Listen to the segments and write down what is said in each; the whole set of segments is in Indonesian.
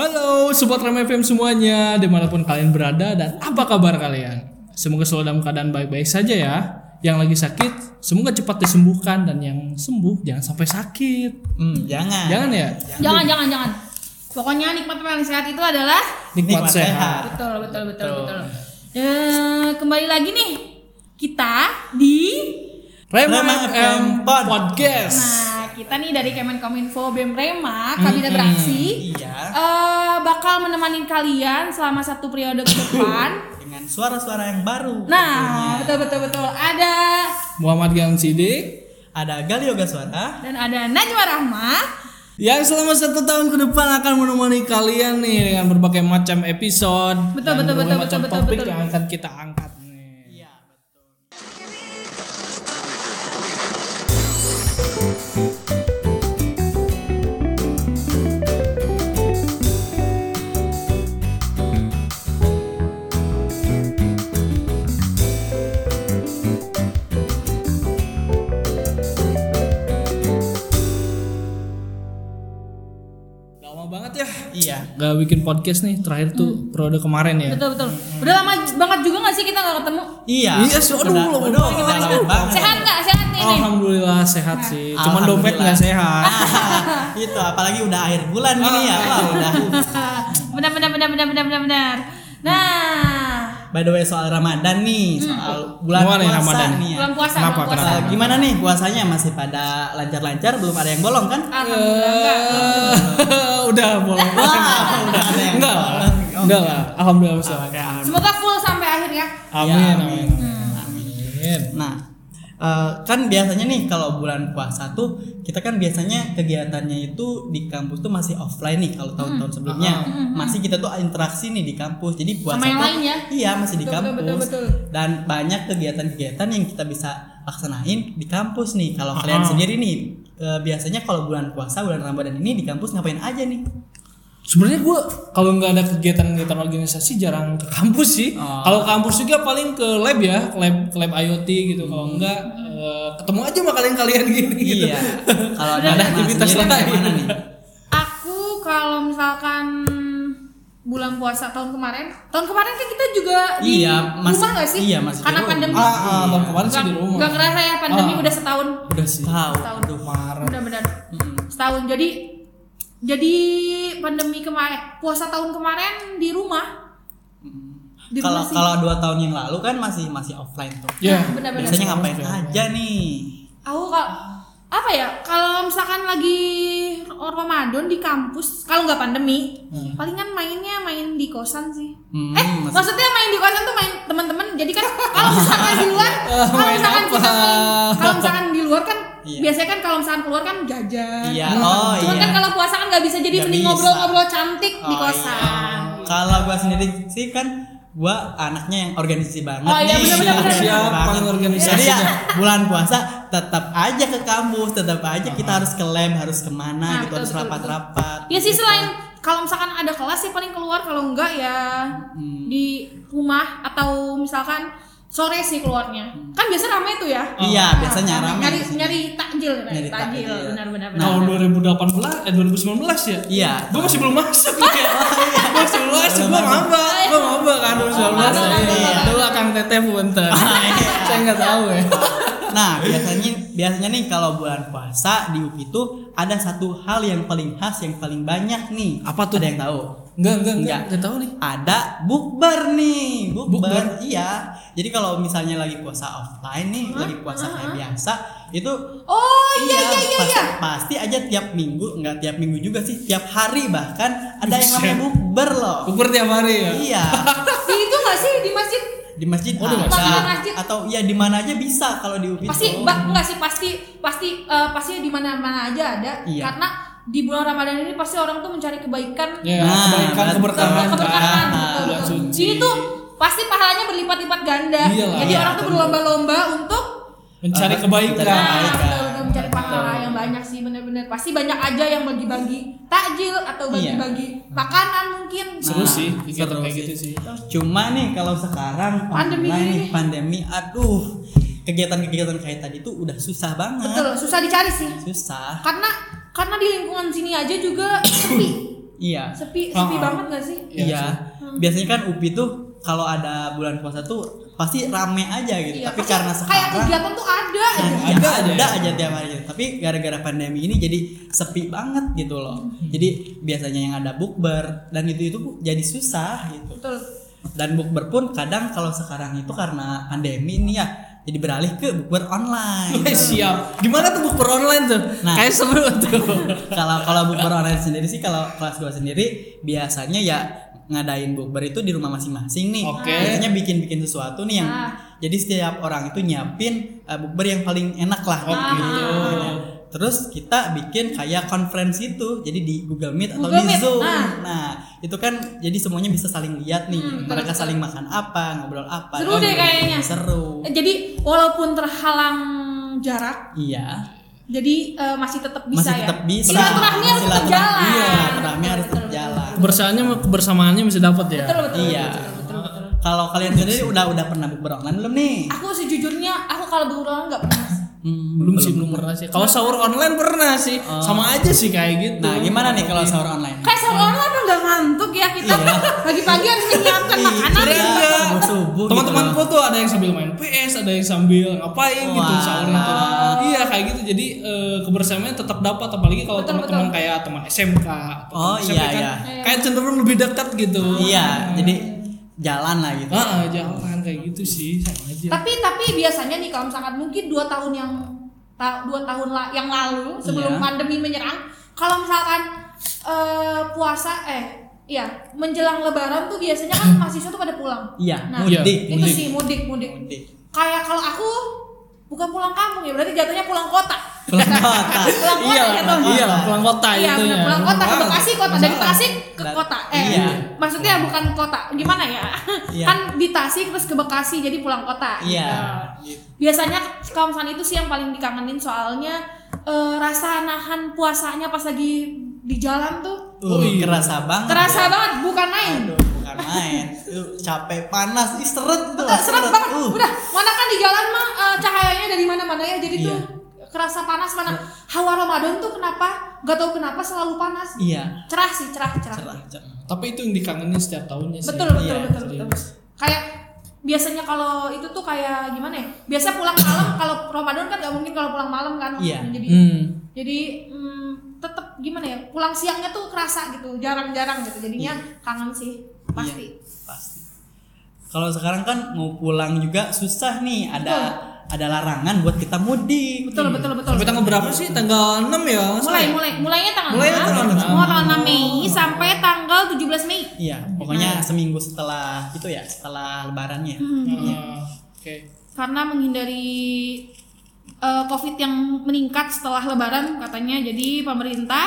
Halo Sobat Ram FM semuanya Di mana pun kalian berada dan apa kabar kalian Semoga selalu dalam keadaan baik-baik saja ya Yang lagi sakit Semoga cepat disembuhkan Dan yang sembuh jangan sampai sakit Hmm, jangan. Jangan ya Jangan, jangan, jangan. Pokoknya nikmat paling sehat itu adalah Nikmat Nikmat sehat sehat. betul, betul, betul, betul. Eh, kembali lagi nih kita di Rema Rema FM FM Pod. Podcast Nah, kita nih dari Kemenkominfo BEM Rema, Kabinet Beraksi Iya. eh, bakal menemani kalian selama satu periode ke depan. Dengan suara-suara yang baru. Nah, betul betul betul. Ada Muhammad Gam Sidik Ada Gali Yoga Suara. dan ada Najwa Rahma. Yang selama satu tahun ke depan akan menemani kalian nih Dengan berbagai macam episode Betul, dan betul, berbagai betul, macam betul, topik betul. yang akan kita angkat Gak bikin podcast nih Terakhir tuh periode kemarin ya Betul betul. Udah lama banget juga gak sih kita nggak ketemu? Iya. Iya, sih, aduh, aduh, nggak? Sehat nih. Nih. Alhamdulillah sehat sih Cuman dompet Alhamdulillah. gak sehat itu apalagi udah akhir bulan gini ya. Wah, udah. benar benar benar benar benar benar benar. Nah, By the way soal Ramadan nih, soal bulan Gimana nih puasa Ramadan? nih ya. bulan puasa, Kenapa, bulan puasa. Eh, gimana nih puasanya masih pada lancar-lancar belum ada yang bolong kan? Alhamdulillah enggak. Eh, Udah bolong Wah, udah ada yang Enggak bolong. Oh, Enggak lah Alhamdulillah bisa Semoga full sampai akhir ya. Amin Ya, amin Amin Nah, eh, kan biasanya nih kalau bulan puasa tuh kita kan biasanya kegiatannya itu di kampus tuh masih offline nih kalau tahun-tahun sebelumnya masih kita tuh interaksi nih di kampus. Jadi puasa Sama yang tuh lain ya? iya masih di Betul, betul, kampus betul, betul. dan banyak kegiatan-kegiatan yang kita bisa laksanain di kampus nih. Kalau Ah. kalian sendiri nih eh, biasanya kalau bulan puasa bulan Ramadan ini di kampus ngapain aja nih? Sebenarnya gue kalau nggak ada kegiatan-kegiatan organisasi jarang ke kampus sih. Oh. Kalau kampus juga paling ke lab ya, ke lab, ke lab IoT gitu. Kalau enggak eh, ketemu aja sama kalian-kalian gini gitu. Iya. Kalau Nggak ada aktivitas lain. gimana nih? Aku kalau misalkan bulan puasa tahun kemarin, tahun kemarin kan kita juga di Iya, masih- rumah gak sih? iya, masih di Karena pandemi. Ah, ah, tahun kemarin sih di rumah. nggak kerasa ya pandemi Ah. udah setahun. Udah sih. Tahu. Setahun. Aduh parah. Benar-benar. Mm-mm. Setahun. Jadi jadi pandemi kemarin, puasa tahun kemarin di rumah. Di Kalau kalau dua tahun yang lalu kan masih masih offline tuh. Ya. Benar-benar. Biasanya ngapain Oke. aja nih? Aku kalau apa ya kalau misalkan lagi Ramadan di kampus kalau nggak pandemi palingan mainnya main di kosan sih Hmm, eh maksudnya main di kosan tuh main teman-teman jadi kan kalau misalkan di luar kalau misalkan kita main kalau misalkan di luar kan Iya. biasanya kan kalau misalkan keluar kan jajan Iya, oh cuman iya. kan kalau puasa kan nggak bisa jadi Nggak mending ngobrol-ngobrol cantik di Oh, kosan iya. Kalau gua sendiri sih kan gua anaknya yang organisasi banget Oh, iya, nih. benar-benar, benar. Organisasi Siap, banget. paling organisasinya. Jadi ya bulan puasa tetap aja ke kampus, tetap aja kita harus ke lab, harus ke mana Nah, gitu, betul, harus rapat-rapat. Ya sih gitu. selain kalau misalkan ada kelas ya paling keluar kalau enggak ya Hmm. di rumah atau misalkan sore sih keluarnya. Kan biasa ramai tuh ya. Iya, biasanya Nah, ramai Nyari nyari takjil, Nyari nyari takjil, takjil. benar benar Nah. Tahun 2018 eh 2019 ya? Iya. Gue masih belum masuk ya. Gue masih belum masuk, gue maba, gue maba kan 2019. Oh, maba, Iya. Dulu akan teteh punten. iya. Saya nggak tahu ya. Nah, biasanya biasanya nih kalau bulan puasa di UPI itu ada satu hal yang paling khas yang paling banyak nih. Apa tuh? Ada yang tahu? Enggak, enggak, enggak, Enggak. enggak tahu nih. Ada bukber nih, bukber. Bukber? Iya. Jadi kalau misalnya lagi puasa offline nih, lagi puasa kayak biasa, itu Oh iya iya iya pasti, iya. pasti aja tiap minggu, enggak tiap minggu juga sih, tiap hari bahkan ada yang namanya bukber loh. Bukber tiap hari ya. Iya. Di itu nggak sih di masjid? Di masjid Oh, di ada masjid. Masjid. atau ya di mana aja bisa kalau di UPI. Pasti enggak sih pasti pasti eh, pasti di mana-mana aja ada Iya. karena di bulan Ramadan ini pasti orang tuh mencari kebaikan Ya, Nah, kebaikan, keberkahan, keberkahan Bulan betul. suci. Ini tuh pasti pahalanya berlipat-lipat ganda. Iyalah. Jadi Iya, orang tuh berlomba-lomba untuk mencari kebaikan. mencari Nah, kebaikan. betul, betul, mencari pahala yang banyak sih bener-bener pasti banyak aja yang bagi-bagi takjil atau bagi-bagi makanan mungkin Seru Nah, sih, seru kayak sih. gitu sih. Cuma nih kalau sekarang Pandemi nih pandemi, aduh kegiatan-kegiatan kayak tadi tuh udah susah banget. betul susah dicari sih Susah. karena karena di lingkungan sini aja juga sepi iya Sepi sepi Ah. banget gak sih? iya biasanya kan UPI tuh kalau ada bulan puasa tuh pasti rame aja gitu Iya, tapi karena kayak sekarang kegiatan tuh ada aja. Iya, Ada ada, aja. aja. tiap hari gitu. Tapi gara-gara pandemi ini jadi sepi banget gitu loh. Jadi biasanya yang ada bukber dan itu itu jadi susah gitu. Betul. Dan bukber pun kadang kalau sekarang itu karena pandemi ini ya jadi beralih ke bukber online. Siap. Gimana tuh bukber online tuh? Nah. Kayak seru tuh. kalau kalau bukber online sendiri sih kalau kelas gua sendiri biasanya ya ngadain bukber itu di rumah masing-masing nih. Oke. Biasanya bikin-bikin sesuatu nih yang Ah. jadi setiap orang itu nyiapin uh, bukber yang paling enak lah Oh, gitu. Nah, Terus kita bikin kayak conference itu, jadi di Google Meet atau Google di Meet, Zoom. ah. Nah, itu kan jadi semuanya bisa saling lihat nih, Hmm, mereka betul. saling makan apa, ngobrol apa. Seru deh kayaknya. Seru. Eh, Jadi walaupun terhalang jarak, Iya. jadi eh, masih tetap bisa Masih ya. tetap bisa. Silaturahmi harus tetap jalan. Iya, silaturahmi harus tetap jalan. Kebersamaannya kebersamaannya masih dapat ya. Betul betul. Iya. betul, betul, betul. Kalau kalian sendiri udah udah pernah bukber online belum nih? Aku sejujurnya aku kalau berulang nggak pernah. Hmm, Belum sih belum pernah sih. Kalau sahur online pernah sih. Sama aja sih kayak gitu. Nah, gimana nih kalau sahur online? Kayak sama orang apa nggak ngantuk ya kita Iya. pagi-pagi harus menyiapkan makanan. Iya. Subuh-subuh gitu Teman-temanku tuh ada yang sambil main PS, ada yang sambil ngapain gitu Wah. sahurnya tuh. Iya kayak gitu. Jadi eh, kebersamaannya tetap dapat apalagi kalau teman-teman kayak teman SMK. atau Oh, teman SMP iya, kan iya. Kayak cenderung lebih dekat gitu. Iya, jadi jalan lah gitu. Ah, jalan kayak gitu sih sama aja. Tapi tapi biasanya nih kalau misalkan mungkin dua tahun yang ta- dua tahun la- yang lalu sebelum Iya. pandemi menyerang, kalau misalkan eh, puasa eh iya menjelang lebaran tuh biasanya kan mahasiswa tuh pada pulang. Iya, Nah, mudik. itu mudik. sih mudik mudik. Mudik. Kayak kalau aku bukan pulang kampung ya berarti jatuhnya pulang kota. Pulang kota. pulang kota Iya, jatuhnya. iya, pulang kota Iya, bener, pulang kota ke Bener Bekasi kota dari Tasik ke kota. Eh, iya. maksudnya bukan kota. Gimana ya? Iya. kan di Tasik terus ke Bekasi jadi pulang kota. Iya. gitu. Biasanya kalau misalnya itu sih yang paling dikangenin soalnya eh, rasa nahan puasanya pas lagi di jalan tuh Uh, Oh, iya. kerasa banget. terasa ya. banget bukan main. Aduh, bukan main. Uh, capek panas, ih seret tuh. Betul, seret banget. Uh. Udah, mana kan di jalan mah eh, cahayanya dari mana-mana ya. Jadi tuh Iya. kerasa panas mana. Hawa Ramadan tuh kenapa? Gak tahu kenapa selalu panas. Iya. Cerah sih, cerah, cerah. Cerah, cerah. Tapi itu yang dikangenin setiap tahunnya sih. Betul, betul, Iya, betul, betul. Kayak biasanya kalau itu tuh kayak gimana ya? Biasa pulang malam kalau Ramadan kan gak mungkin kalau pulang malam kan. Iya. Jadi Hmm. jadi mm, tetap gimana ya? Pulang siangnya tuh kerasa gitu, jarang-jarang gitu. Jadinya Iya. kangen sih, pasti. Pasti. Kalau sekarang kan mau pulang juga susah nih, ada ada larangan buat kita mudik. Betul, betul, betul. Sampai tanggal berapa sih? Tanggal 6 ya? mulai ya? mulai mulainya tanggal Mulainya 6 tanggal enam. mulai tanggal 6 Mei sampai tanggal 17 Mei Iya, pokoknya seminggu setelah itu ya, setelah lebarannya. Ah, Oke. karena menghindari eh, covid yang meningkat setelah lebaran katanya jadi pemerintah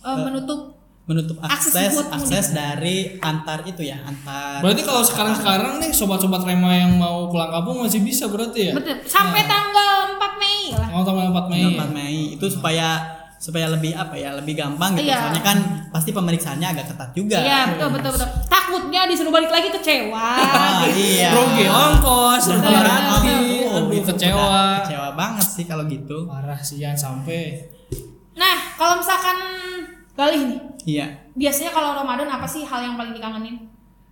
eh, menutup Menutup Akses akses buat akses dari antar itu ya, antar Berarti kalau sekarang-sekarang nih sobat-sobat Rema yang mau pulang kampung masih bisa berarti ya? betul sampai tanggal 4 Mei lah Oh, tanggal 4 Mei. tanggal 4 Mei itu supaya supaya lebih apa ya, lebih gampang gitu. Iya. Soalnya kan pasti pemeriksaannya agak ketat juga. iya betul betul betul takutnya disuruh balik lagi kecewa Ah, iya. Rugi ongkos, berarti. Oh, Aduh, itu kecewa. udah Kecewa banget sih kalau gitu. Parah sih jangan sampai. nah kalau misalkan Galih nih Iya. biasanya kalau Ramadan apa sih hal yang paling dikangenin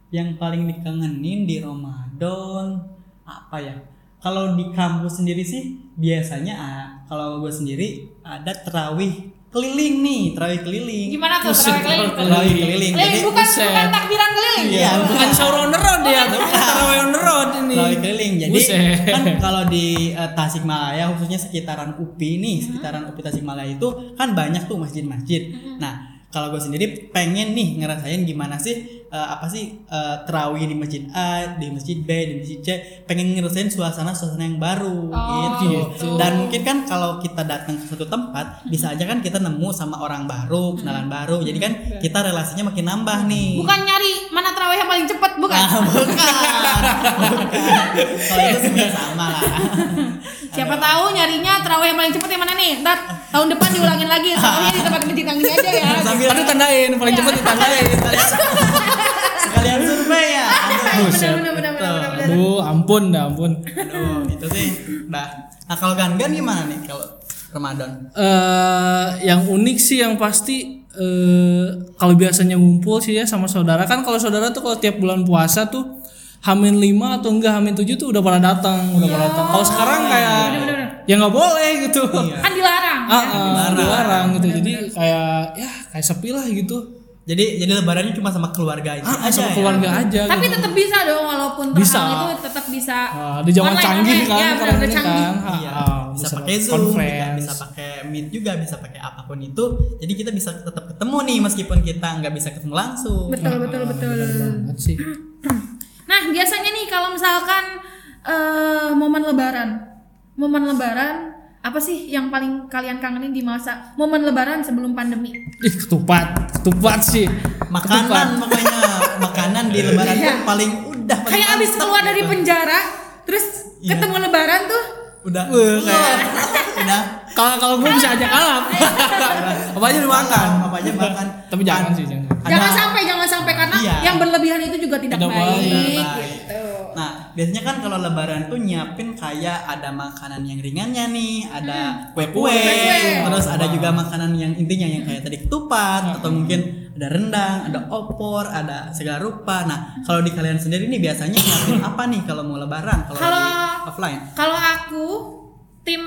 Yang paling dikangenin di Ramadan apa ya? Kalau di kampus sendiri sih biasanya ah, kalau gue sendiri ada terawih keliling nih, terawih keliling. gimana tuh terawih keliling Terawih keliling. Keliling, Jadi bukan buset. bukan takbiran keliling Iya, Bukan sahur on the road ya, tapi tarawih on the road ini. terawih keliling. Jadi Buset. kan kalau di eh, Tasikmalaya khususnya sekitaran UPI nih, sekitaran UPI Tasikmalaya itu kan banyak tuh masjid-masjid. Nah, kalau gue sendiri pengen nih ngerasain gimana sih eh, apa sih eh, terawih di masjid A, di masjid B, di masjid C, pengen ngerasain suasana-suasana yang baru Oh, gitu. gitu. Dan mungkin kan kalau kita datang ke suatu tempat, bisa aja kan kita nemu sama orang baru, kenalan baru. Jadi kan kita relasinya makin nambah nih. bukan nyari mana terawih yang paling cepet bukan Ah, bukan. Kalau itu sebenarnya sama lah. Siapa tahu nyarinya terawih yang paling cepet yang mana nih? Ntar tahun depan diulangin lagi terawihnya di tempat masjid yang ini aja ya. Sambil Aduh tandain, paling Iya. cepat ditandain. sekalian survei ya. Bener. Aduh, ampun dah ampun. Aduh, itu sih. Nah, nah kalau Gangan gimana nih kalau Ramadan? eh yang unik sih yang pasti eh kalau biasanya ngumpul sih ya sama saudara kan kalau saudara tuh kalau tiap bulan puasa tuh Hamin 5 atau enggak Hamin 7 tuh udah pada datang, udah pada datang. Kalau sekarang kayak ya nggak boleh gitu. Kan dilarang. Ah, ah, dilarang gitu. Jadi kayak ya kayak sepi lah gitu. Jadi jadi lebarannya cuma sama keluarga itu Ah, aja sama ya. keluarga aja. Tapi gitu. tetap bisa dong walaupun Bisa. itu tetap bisa. Ah, di zaman online, canggih kan, Ya, benar-benar ini canggih. kan. Ah, Iya, ah, bisa pakai Zoom, juga, conference. bisa pakai Meet juga, bisa pakai apa pun itu. Jadi kita bisa tetap ketemu nih meskipun kita nggak bisa ketemu langsung. Betul betul betul. banget sih. Nah, biasanya nih kalau misalkan eh momen lebaran. Momen lebaran apa sih yang paling kalian kangenin di masa momen lebaran sebelum pandemi? Ih, ketupat, ketupat sih. Makanan makanya makanan di lebaran Iya. tuh paling udah paling Kayak abis keluar dari gitu. penjara, terus Iya. ketemu lebaran tuh udah Wah, kayak- udah Kalau kalau gue bisa ajak kalap. Apa aja dimakan. apa aja makan Tapi jangan sih, jangan. Ada- jangan sampai jangan sampai karena Iya. yang berlebihan itu juga tidak, Tidak baik, baik. gitu. Nah, biasanya kan kalau lebaran tuh nyiapin kayak ada makanan yang ringannya nih, ada kue-kue, Kue-kue. terus ada juga makanan yang intinya yang kayak tadi ketupat atau mungkin ada rendang, ada opor, ada segala rupa. Nah, kalau di kalian sendiri nih biasanya nyiapin apa nih kalau mau lebaran kalau di offline? Kalau aku tim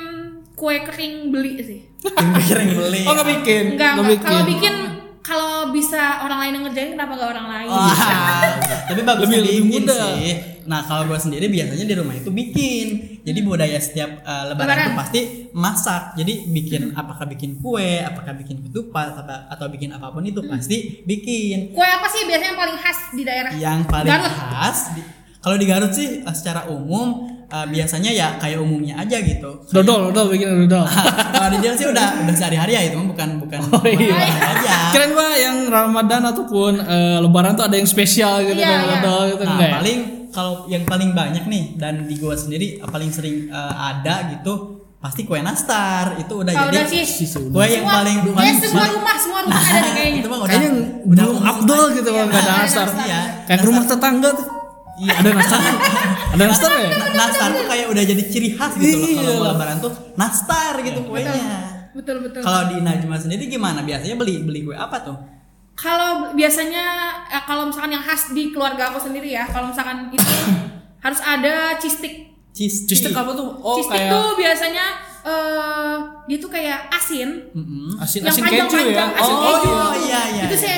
kue kering beli sih. Yang kering beli. Oh nggak bikin? Enggak, Nggak enggak. Kalau bikin kalau bisa orang lain yang ngerjain kenapa gak orang lain? Wah, tapi bagus Lebih- lebih bikin mudah. sih. Nah kalau gue sendiri biasanya di rumah itu bikin. Jadi budaya setiap uh, lebaran, Lebaran. itu pasti masak. Jadi bikin apakah bikin kue, apakah bikin ketupat, atau, atau bikin apa pun itu pasti bikin. Kue apa sih biasanya yang paling khas di daerah? Yang paling Garut. khas, di- kalau di Garut sih uh, secara umum uh, biasanya ya kayak umumnya aja gitu. Dodol, dodol bikin dodol. kalau di sih udah udah sehari-hari ya itu mah bukan bukan Oh, iya. aja. Keren gua yang Ramadan ataupun eh, Lebaran tuh ada yang spesial gitu Iya, kayak iya. dodol gitu Nah, enggak ya? paling kalau yang paling banyak nih dan di gua sendiri uh, paling sering uh, ada gitu pasti kue nastar itu udah Oh, jadi udah sih. Sih, sih, udah. kue yang Semua- paling ya, paling semua rumah, semua rumah ada nih kayaknya. itu mah udah Kayaknya udah belum umum Abdul gitu kalau nggak ada nastar. Iya. Kayak rumah tetangga tuh. Iya. Ada nastar. ada nastar ya? Na- nastar tuh kayak udah jadi ciri khas gitu loh kalau Iya. mau lebaran tuh nastar gitu kuenya Betul betul. kalau di Najma sendiri gimana biasanya beli beli kue apa tuh Kalau biasanya eh, kalau misalkan yang khas di keluarga aku sendiri ya, kalau misalkan itu harus ada cheese stick. cheese Cheese stick apa tuh? Oh cheese stick kayak tuh biasanya eh dia tuh kayak asin, Mm-mm. asin yang asin keju ya. panjang-panjang, asin Oh, keju. oh, iya, iya, Itu iya. sih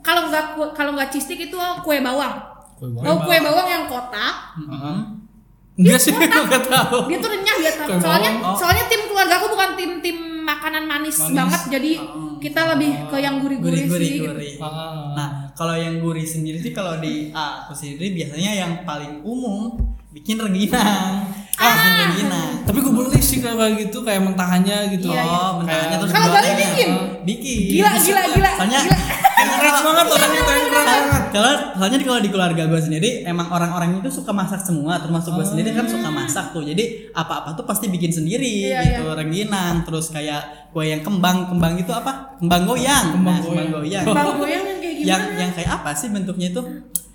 kalau nggak kalau nggak cheese stick itu kue bawang. Kue bawang. Oh, kue bawang yang kotak. Mm-mm. Enggak sih, enggak tahu. Dia tuh renyah dia Kue soalnya bawang, oh. soalnya tim keluarga aku bukan tim tim makanan manis, Manis. banget jadi kita lebih ke yang gurih-gurih sih. gitu. gurih. Ah. Nah, kalau yang gurih sendiri sih kalau di ah, aku sendiri biasanya yang paling umum bikin rengginang. Ah, bikin rengginang. Tapi gue beli sih kalau kayak gitu kayak mentahannya gitu. Iya, iya. Oh, mentahnya Kayak- terus Kalau Bali ya? bikin? Bikin. Gila, gila, gila, Soalnya gila. Keras banget orang kalau soalnya kalau di keluarga gue sendiri emang orang-orang itu suka masak semua termasuk gue sendiri kan suka masak tuh jadi apa-apa tuh pasti bikin sendiri Iya, gitu rengginang terus kayak kue yang kembang kembang itu apa kembang goyang Kembang Nah, kembang goyang. goyang Bang goyang yang kayak gimana? yang yang kayak apa sih bentuknya itu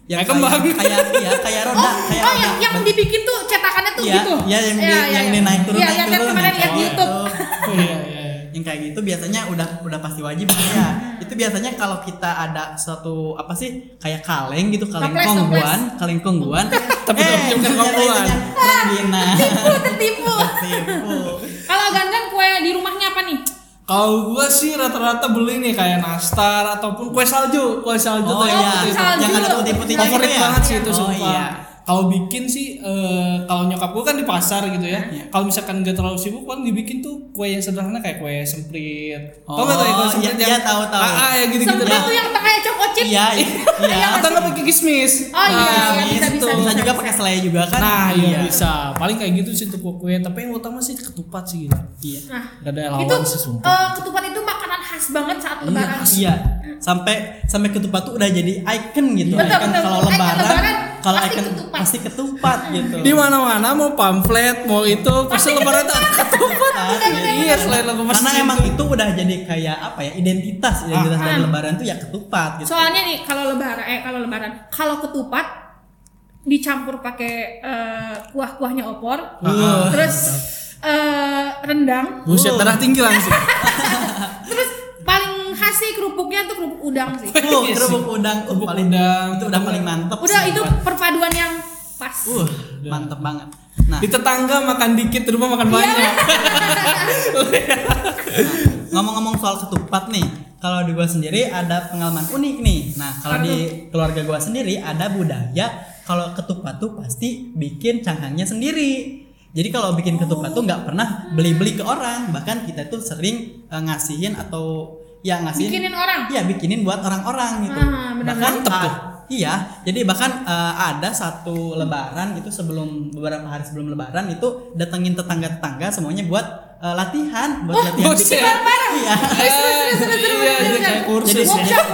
yang Kayak kembang. kayak iya kayak roda oh, kayak oh roda yang yang dibikin tuh cetakannya tuh Iya, gitu. iya, yang di- Iya, yang iya. di naik turun, Iya, naik yang tiap turun, kemarin yang lihat kayak di YouTube. Yang kayak gitu biasanya udah udah pasti wajib ya itu biasanya kalau kita ada suatu apa sih kayak kaleng gitu kaleng Toples, kongguan kaleng kongguan Tapi tapi bukan kongguan. isinya rengginang Tipu, tertipu. tipu Kalau gandan kue di rumahnya apa nih? Kalau gua sih rata-rata beli nih kayak nastar ataupun kue salju, kue salju oh tuh yang iya putih. salju. yang ada putih-putihnya Favorit gitu ya banget sih itu oh sumpah. iya Kalau bikin sih eh, kalau nyokap gua kan di pasar gitu ya. Iya. Kalau misalkan gak terlalu sibuk kan dibikin tuh kue yang sederhana kayak kue semprit. Oh, Tau gak tuh ya kue iya, semprit iya, yang tahu, tahu. Ah, ah, ya gitu-gitu Semprit dah. tuh yang tengahnya choco chip. iya iya iya Atau nggak pakai kismis. Oh iya, Nah, iya, bisa, gitu. bisa, bisa juga pakai selai juga kan Nah, iya bisa. Paling kayak gitu sih tuh kue. Tapi yang utama sih ketupat sih gila. iya Nah, Gak ada itu lawan sih sumpah. eh, ketupat itu makanan khas banget saat lebaran. Iya, sampai sampai ketupat tuh udah jadi icon gitu. Betul, icon betul. kalau lebaran kalau pasti icon ketupat. pasti ketupat gitu. Di mana-mana mau pamflet, mau itu pasti lebaran tuh ada ketupat. Iya, selain lagu Karena emang itu udah jadi kayak apa ya identitas identitas Ah, dari ah. lebaran tuh ya ketupat gitu. Soalnya nih kalau lebaran eh kalau lebaran, kalau ketupat dicampur pakai eh, kuah-kuahnya opor, terus eh, rendang, Buset, darah tinggi langsung. terus sih kerupuknya tuh kerupuk udang sih. Uh, Iya kerupuk udang, uh, Kerupuk paling udang. itu udah paling mantep. Udah sih. itu perpaduan yang pas. Uh, mantep banget. Nah, Di tetangga makan dikit, di rumah makan Iya. banyak. ngomong-ngomong soal ketupat nih, kalau di gua sendiri ada pengalaman unik nih. Nah, kalau di keluarga gua sendiri ada budaya kalau ketupat tuh pasti bikin cangkangnya sendiri. Jadi kalau bikin ketupat tuh nggak pernah beli-beli ke orang, bahkan kita tuh sering eh, ngasihin atau ya ngasihin Bikinin orang. Iya, bikinin buat orang-orang gitu. Ah, benar. bahkan ah. Iya, jadi bahkan eh, ada satu lebaran itu sebelum beberapa hari sebelum lebaran itu datengin tetangga-tetangga semuanya buat eh, latihan, buat Oh, latihan bikin. Iya. Iya, jadi kayak kursus. Jadi Workshop,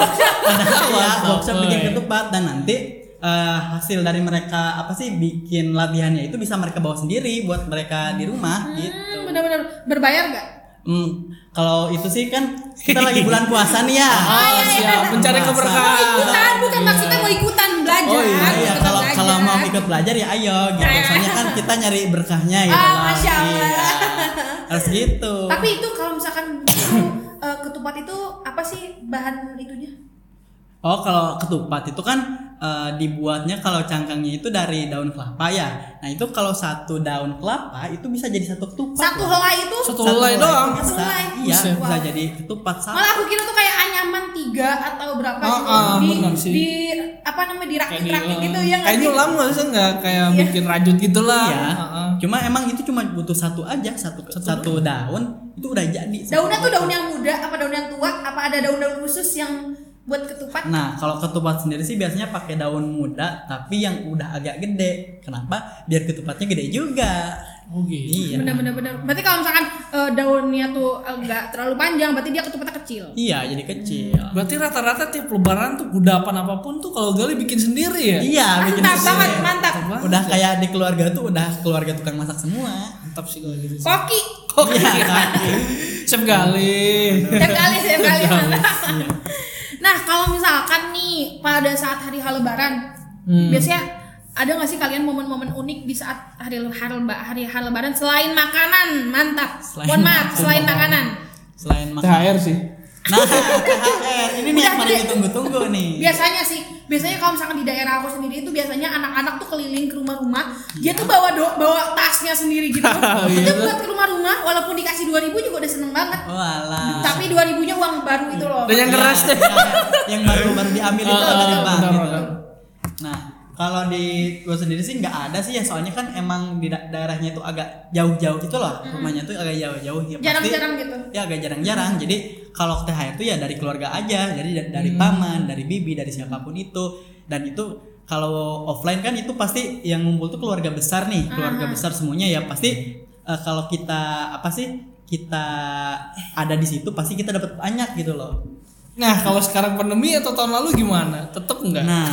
workshop. bikin ketupat dan nanti eh, hasil dari mereka apa sih bikin latihannya itu bisa mereka bawa sendiri buat mereka di rumah gitu. Hmm, bener-bener berbayar gak? Hmm, kalau itu sih kan kita lagi bulan puasa nih ya. Oh, siap. Mencari Puasa. keberkahan. Ikutan, bukan maksudnya mau ikutan belajar. Oh iya, iya. ikutan kalau belajar. kalau mau ikut belajar ya ayo gitu. Soalnya kan kita nyari berkahnya gitu Ah, loh. Masya Allah. Iya. Harus gitu. Tapi itu kalau misalkan itu, eh, ketupat itu apa sih bahan itunya? Oh, kalau ketupat itu kan eh, dibuatnya kalau cangkangnya itu dari daun kelapa ya. Nah, itu kalau satu daun kelapa itu bisa jadi satu ketupat. Satu helai itu Satu helai doang. Bisa, Satu helai. iya, bisa Wow. jadi ketupat satu. Malah aku kira tuh kayak anyaman tiga atau berapa Ah, gitu ah, di, benar sih. di apa namanya dirakit-rakit gitu ya Kayak sih? nyulam nggak sih nggak kayak Iya. bikin rajut gitu lah. Iya. Heeh. Cuma emang itu cuma butuh satu aja, satu satu, daun itu udah jadi. satu Daunnya tuh daun yang muda apa daun yang tua apa ada daun-daun khusus yang buat ketupat? Nah, kalau ketupat sendiri sih biasanya pakai daun muda tapi yang udah agak gede. Kenapa? Biar ketupatnya gede juga. Oh gitu. Iya. Bener-bener bener. Berarti kalau misalkan eh, daunnya tuh enggak terlalu panjang, berarti dia ketupatnya kecil. Iya, jadi kecil. Berarti rata-rata tiap lebaran tuh kudapan apa pun tuh kalau Gali bikin sendiri ya? Iya, bikin Mantap sendiri. banget, mantap. Mantap Udah kayak di keluarga tuh udah keluarga tukang masak semua. Mantap sih kalau gitu sih. Koki. Kok Iya, Chef Gali. Setiap kali, setiap kali. Nah, kalau misalkan nih pada saat hari hal lebaran, Hmm. biasanya ada nggak sih kalian momen-momen unik di saat hari hari, hari hal lebaran selain makanan? Mantap. Selain Mohon maaf, makanan. selain makanan. Selain makan. THR sih. Nah, THR ini nih yang paling ditunggu-tunggu nih. Biasanya sih, biasanya kalau misalkan di daerah aku sendiri itu biasanya anak-anak tuh keliling ke rumah-rumah, dia tuh bawa do, bawa tasnya sendiri gitu. Oh, itu iya. buat ke rumah-rumah walaupun dikasih 2000 juga udah seneng banget. Walah. Tapi 2000-nya uang baru itu loh. Dan yang keras deh. Iya, yang baru baru diambil itu dari bank benar, gitu. Nah, kalau di gue sendiri sih nggak ada sih ya soalnya kan emang di da- daerahnya itu agak jauh-jauh gitu loh. Rumahnya tuh agak jauh-jauh ya pasti- Jarang-jarang gitu. ya agak jarang-jarang. Jadi kalau THR itu ya dari keluarga aja jadi da- dari Hmm. paman dari bibi dari siapa pun itu. Dan itu kalau offline kan itu pasti yang ngumpul tuh keluarga besar nih keluarga besar semuanya ya. Pasti eh, kalau kita apa sih kita ada di situ pasti kita dapat banyak gitu loh Nah kalau sekarang pandemi atau tahun lalu gimana? Tetep enggak? Nah,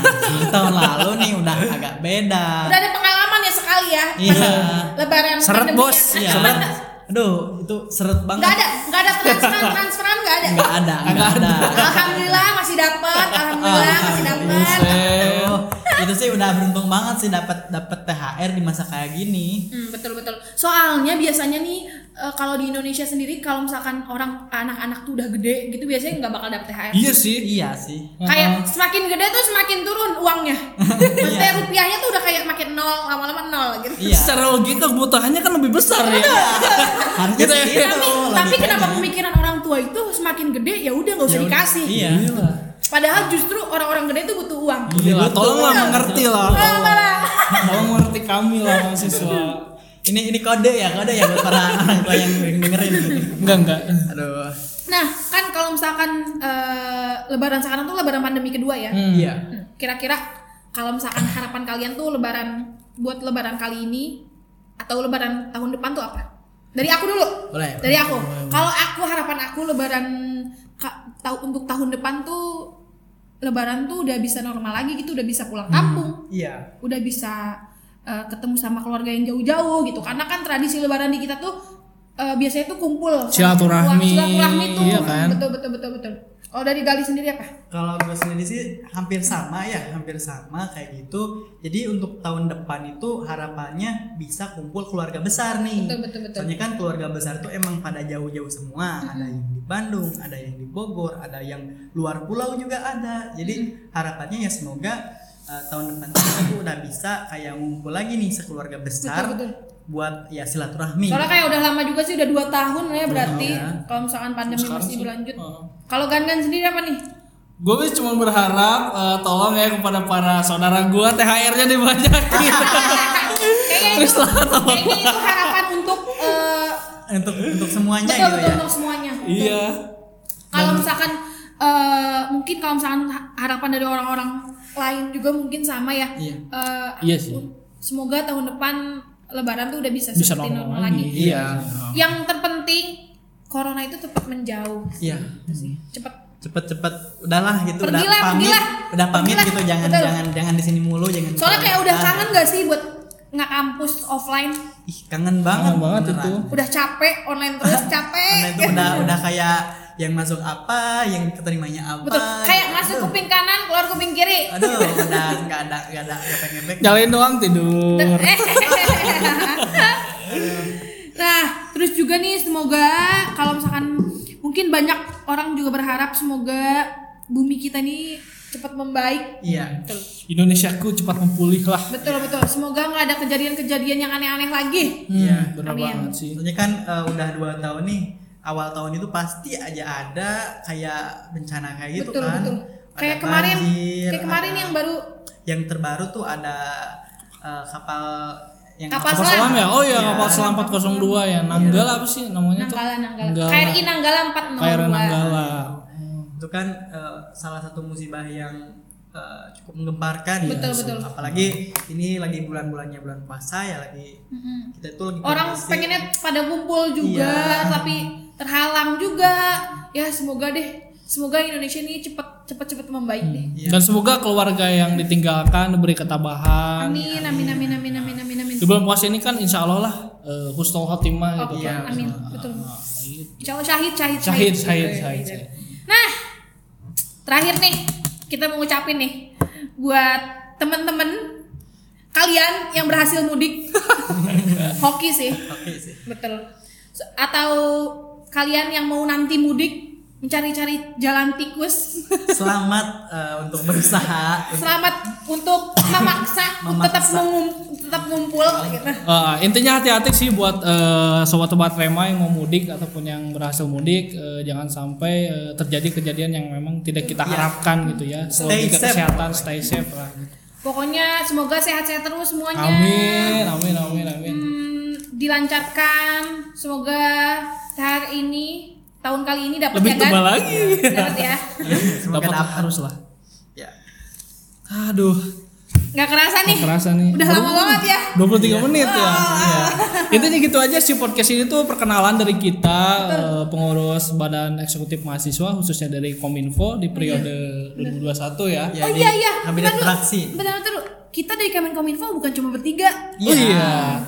tahun lalu nih udah agak beda. Udah ada pengalaman ya sekali ya. Iya. Lebaran Seret, bos. ya. Iya. Seret. Aduh, itu seret banget. Nggak ada, nggak ada transferan, transferan nggak ada. Nggak ada, nggak ada. Alhamdulillah masih dapat, alhamdulillah masih dapat. Oh, itu sih udah beruntung banget sih dapat dapat THR di masa kayak gini. Hmm, betul betul. Soalnya biasanya nih eh, kalau di Indonesia sendiri kalau misalkan orang anak-anak tuh udah gede gitu biasanya nggak bakal dapet THR. Iya sih. Iya sih. Kayak semakin gede tuh semakin turun uangnya. Maksudnya rupiahnya tuh udah kayak makin nol lama-lama nol gitu. Iya. Secara logika kebutuhannya kan lebih besar ya. Harusnya Gitu ya. tapi tapi kenapa logikanya. pemikiran orang tua itu semakin gede ya udah nggak usah Ya udah, dikasih. Iya. Gila. Padahal justru orang-orang gede itu butuh uang. Gila, tolonglah mengerti lah. Ah. Tolong mengerti kami lah mahasiswa. Ini ini kode ya, kode ya buat para orang tua yang dengerin. Enggak enggak. Aduh. Nah, kan kalau misalkan eh, lebaran sekarang tuh lebaran pandemi kedua ya. Hmm. Iya. Hmm, Kira-kira kalau misalkan harapan kalian tuh lebaran buat lebaran kali ini atau lebaran tahun depan tuh apa? Dari aku dulu. Boleh. Dari aku. Kalau aku harapan aku lebaran tahu untuk tahun depan tuh lebaran tuh udah bisa normal lagi gitu, udah bisa pulang kampung, Iya. udah bisa eh, ketemu sama keluarga yang jauh-jauh gitu. Karena kan tradisi lebaran di kita tuh eh, biasanya tuh kumpul Silaturahmi, silaturahmi tuh iya kan? betul betul betul betul Kalau dari Gali sendiri apa? Kalau gue sendiri sih hampir sama ya, hampir sama kayak gitu. Jadi untuk tahun depan itu harapannya bisa kumpul keluarga besar nih. Betul, betul, betul. Soalnya kan keluarga besar tuh emang pada jauh-jauh semua. Ada yang di Bandung, ada yang di Bogor, ada yang luar pulau juga ada. Jadi harapannya ya semoga uh, tahun depan tuh udah bisa kayak ngumpul lagi nih sekeluarga besar Betul, betul. buat ya silaturahmi. Soalnya kayak udah lama juga sih udah dua tahun ya berarti ya. kalau misalkan pandemi Sekarang masih sih, berlanjut. uh. Kalau Gangan sendiri apa nih? Gue sih cuma berharap eh, tolong ya kepada para saudara gue THR-nya dibanyakin. Kayaknya itu, kayaknya itu harapan untuk eh, untuk untuk semuanya betul gitu betul ya. untuk semuanya. iya. Kalau misalkan eh, mungkin kalau misalkan ha- harapan dari orang-orang lain juga mungkin sama ya. Iya. Eh, Iya sih. Semoga tahun depan Lebaran tuh udah bisa, Bisa seperti normal normal lagi. lagi. Iya. Yang terpenting corona itu cepat menjauh. Iya. Cepat cepet-cepet udahlah gitu Pergilah, udah pamit pergilah. udah pamit Pergilah. gitu jangan Betul. jangan jangan di sini mulu jangan Soalnya kayak udah Ah, kangen gak sih buat nggak kampus offline? ih kangen banget Kangen banget beneran. itu. Udah capek online terus capek. Karena itu udah udah kayak yang masuk apa yang keterimanya apa Betul. Kayak masuk Aduh. kuping kanan, keluar kuping kiri. aduh udah nggak ada nggak ada ngepek-ngepek Nyalain doang tidur. nah, terus juga nih semoga kalau misalkan mungkin banyak orang juga berharap semoga bumi kita nih cepat membaik. iya Betul. Indonesiaku cepat memulih lah. Betul betul. Semoga nggak ada kejadian-kejadian yang aneh-aneh lagi. Iya. Hmm, Amin. banget sih. soalnya kan eh, udah dua tahun nih awal tahun itu pasti aja ada kayak bencana kayak gitu betul kan betul. Ada Kayak kemarin, banjir, kayak kemarin ada- yang baru yang terbaru tuh ada eh, kapal yang Kapal Kapal selam. selam ya? Oh iya, Iya. kapal selam 402 ya. Nanggala apa sih namanya tuh? Nanggala Nanggala. Nanggala. KRI Nanggala 402. KRI Nanggala. itu kan eh, salah satu musibah yang eh, cukup menggemparkan Betul, ya. betul. apalagi ini lagi bulan-bulannya bulan puasa ya lagi Mm-mm. kita tuh lagi Orang kondisi- pengennya pada kumpul juga, Iya. tapi terhalang juga. Ya semoga deh, semoga Indonesia ini cepet cepet cepet membaik deh. Iya. Dan semoga keluarga yang ditinggalkan diberi ketabahan. Amin, amin, amin, amin, amin, amin, amin. Di bulan puasa ini kan insya Allah lah eh, husnul khotimah gitu Oke, kan. amin, betul. Nah, gitu. Insya Allah syahid, syahid, Syahid, syahid, syahid, syahid. Nah, terakhir nih kita mau ngucapin nih buat temen-temen kalian yang berhasil mudik, hoki sih, oke sih betul. So- Atau kalian yang mau nanti mudik mencari-cari jalan tikus, selamat eh, untuk berusaha selamat untuk memaksa, Memaksa. tetap mengum- tetap ngumpul gitu. Eh, intinya hati-hati sih buat eh, sobat-sobat Rema yang mau mudik ataupun yang berhasil mudik eh, jangan sampai eh, terjadi kejadian yang memang tidak kita harapkan gitu ya. Selalu Stay jaga safe. kesehatan, stay safe lah. Pokoknya semoga sehat-sehat terus semuanya. Amin, amin, amin, amin. Hmm, dilancarkan. Semoga THR ini tahun kali ini dapat Lebih ya kan? tebal lagi. Dapat ya. Dapat harus lah. ya Aduh, Nggak kerasa nih. nggak kerasa nih. Udah lama banget ya. 23 menit ya. Iya. Intinya gitu aja sih podcast ini tuh perkenalan dari kita eh, pengurus Badan Eksekutif Mahasiswa khususnya dari Kominfo di periode 2021 ya. ya Oh di iya iya. kabinet Bentar dulu. praksi Bentar bentar dulu. Kita dari Kemenkominfo bukan cuma bertiga. Oh iya.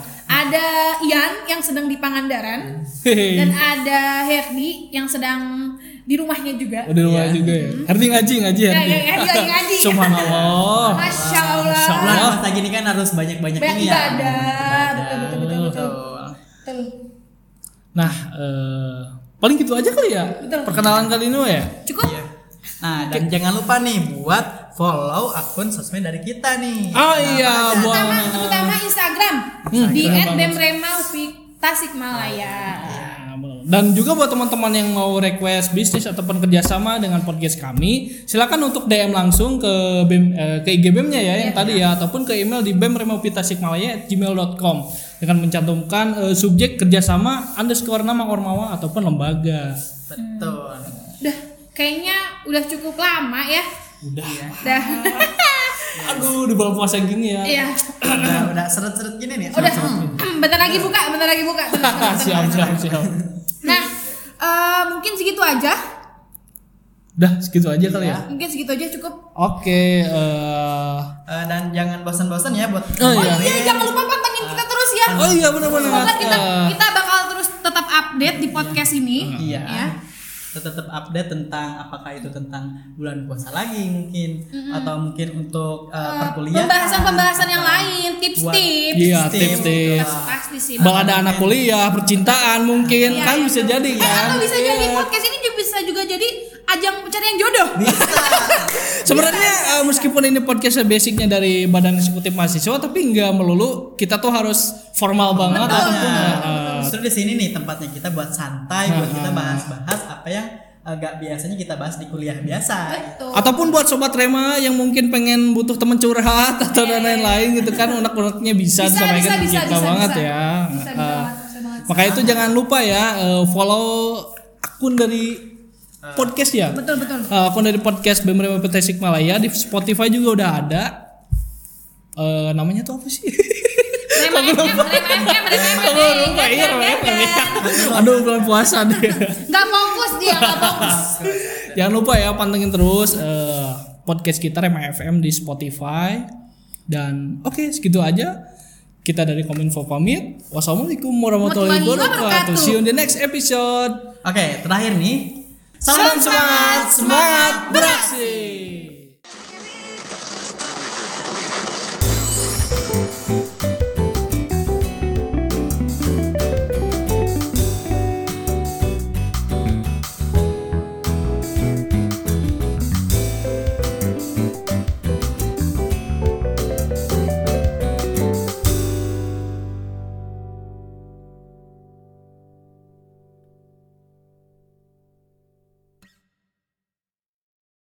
Ada Ian yang sedang di Pangandaran dan ada Herdi yang sedang di rumahnya juga. Udah rumah Iya. juga ya. Herdi ngaji ngaji Ya, Herdi. ya, Herdi lagi ngaji. Subhanallah. Masya Allah. Masya Nah, Allah. masa gini kan harus banyak-banyak Banyak ini ya. ibadah. Betul, betul, betul, betul. Betul. Nah, eh, paling gitu aja kali ya. Betul. Perkenalan kali ini ya. Cukup? Iya. Nah, dan jangan lupa nih buat follow akun sosmed dari kita nih. Oh iya, Terutama, buat terutama Instagram Hmm, di Ufik Tasikmalaya. Dan juga buat teman-teman yang mau request bisnis ataupun kerjasama dengan podcast kami, silakan untuk DM langsung ke BEM, eh, ke IG BEM-nya ya yang tadi ya, ataupun ke email di bemremopitasikmalaya@gmail.com dengan mencantumkan eh, subjek kerjasama underscore nama ormawa ataupun lembaga. Betul. Udah, kayaknya udah cukup lama ya. Udah. Udah. Aduh, di bulan puasa gini ya. Iya. udah udah seret-seret gini nih. Udah. bentar lagi buka, bentar lagi buka. Tenang. siap, siap, siap. Nah, eh, mungkin segitu aja. Udah segitu aja kali ya. Mungkin segitu aja cukup. Oke, eh Eh, dan jangan bosan-bosan ya buat Oh, iya. Oh iya, jangan lupa pantengin kita terus ya. Oh iya benar-benar. Semoga kita kita bakal terus tetap update di podcast ini. Iya. Ya. Tetap update tentang apakah itu tentang bulan puasa lagi mungkin atau mungkin untuk uh, perkuliahan Pembahasan-pembahasan yang lain, tips-tips. Iya, Tips, tips-tips. Pasti sih. Bang ada anak kuliah, percintaan mungkin kan bisa jadi Eh, kan. atau bisa jadi podcast ini juga bisa juga jadi ajang pencarian jodoh. bisa Sebenarnya eh, meskipun ini podcastnya basicnya dari badan eksekutif mahasiswa tapi nggak melulu kita tuh harus formal banget ataupun eh, Justru di sini nih tempatnya kita buat santai, buat kita bahas-bahas apa yang agak biasanya kita bahas di kuliah biasa. Betul. ataupun buat sobat Rema yang mungkin pengen butuh teman curhat atau dan lain-lain gitu kan unek-uneknya bisa, Bisa, disampaikan bisa, bisa, kita bisa, banget bisa. ya. Bisa, bisa Eh, banget, bisa banget. maka itu jangan lupa ya eh, follow akun dari podcast ya. Betul betul. Eh, akun dari podcast BEM Rema Tasikmalaya di Spotify juga udah ada. Eh, namanya tuh apa sih? Aduh bulan puasa deh. Gak fokus dia, gak fokus. Jangan lupa ya pantengin terus eh, podcast kita Rema FM di Spotify dan oke segitu aja. Kita dari Kominfo pamit. Wassalamualaikum warahmatullahi wabarakatuh. wabarakatuh. See you in the next episode. Oke, terakhir nih. Salam semangat, semangat beraksi.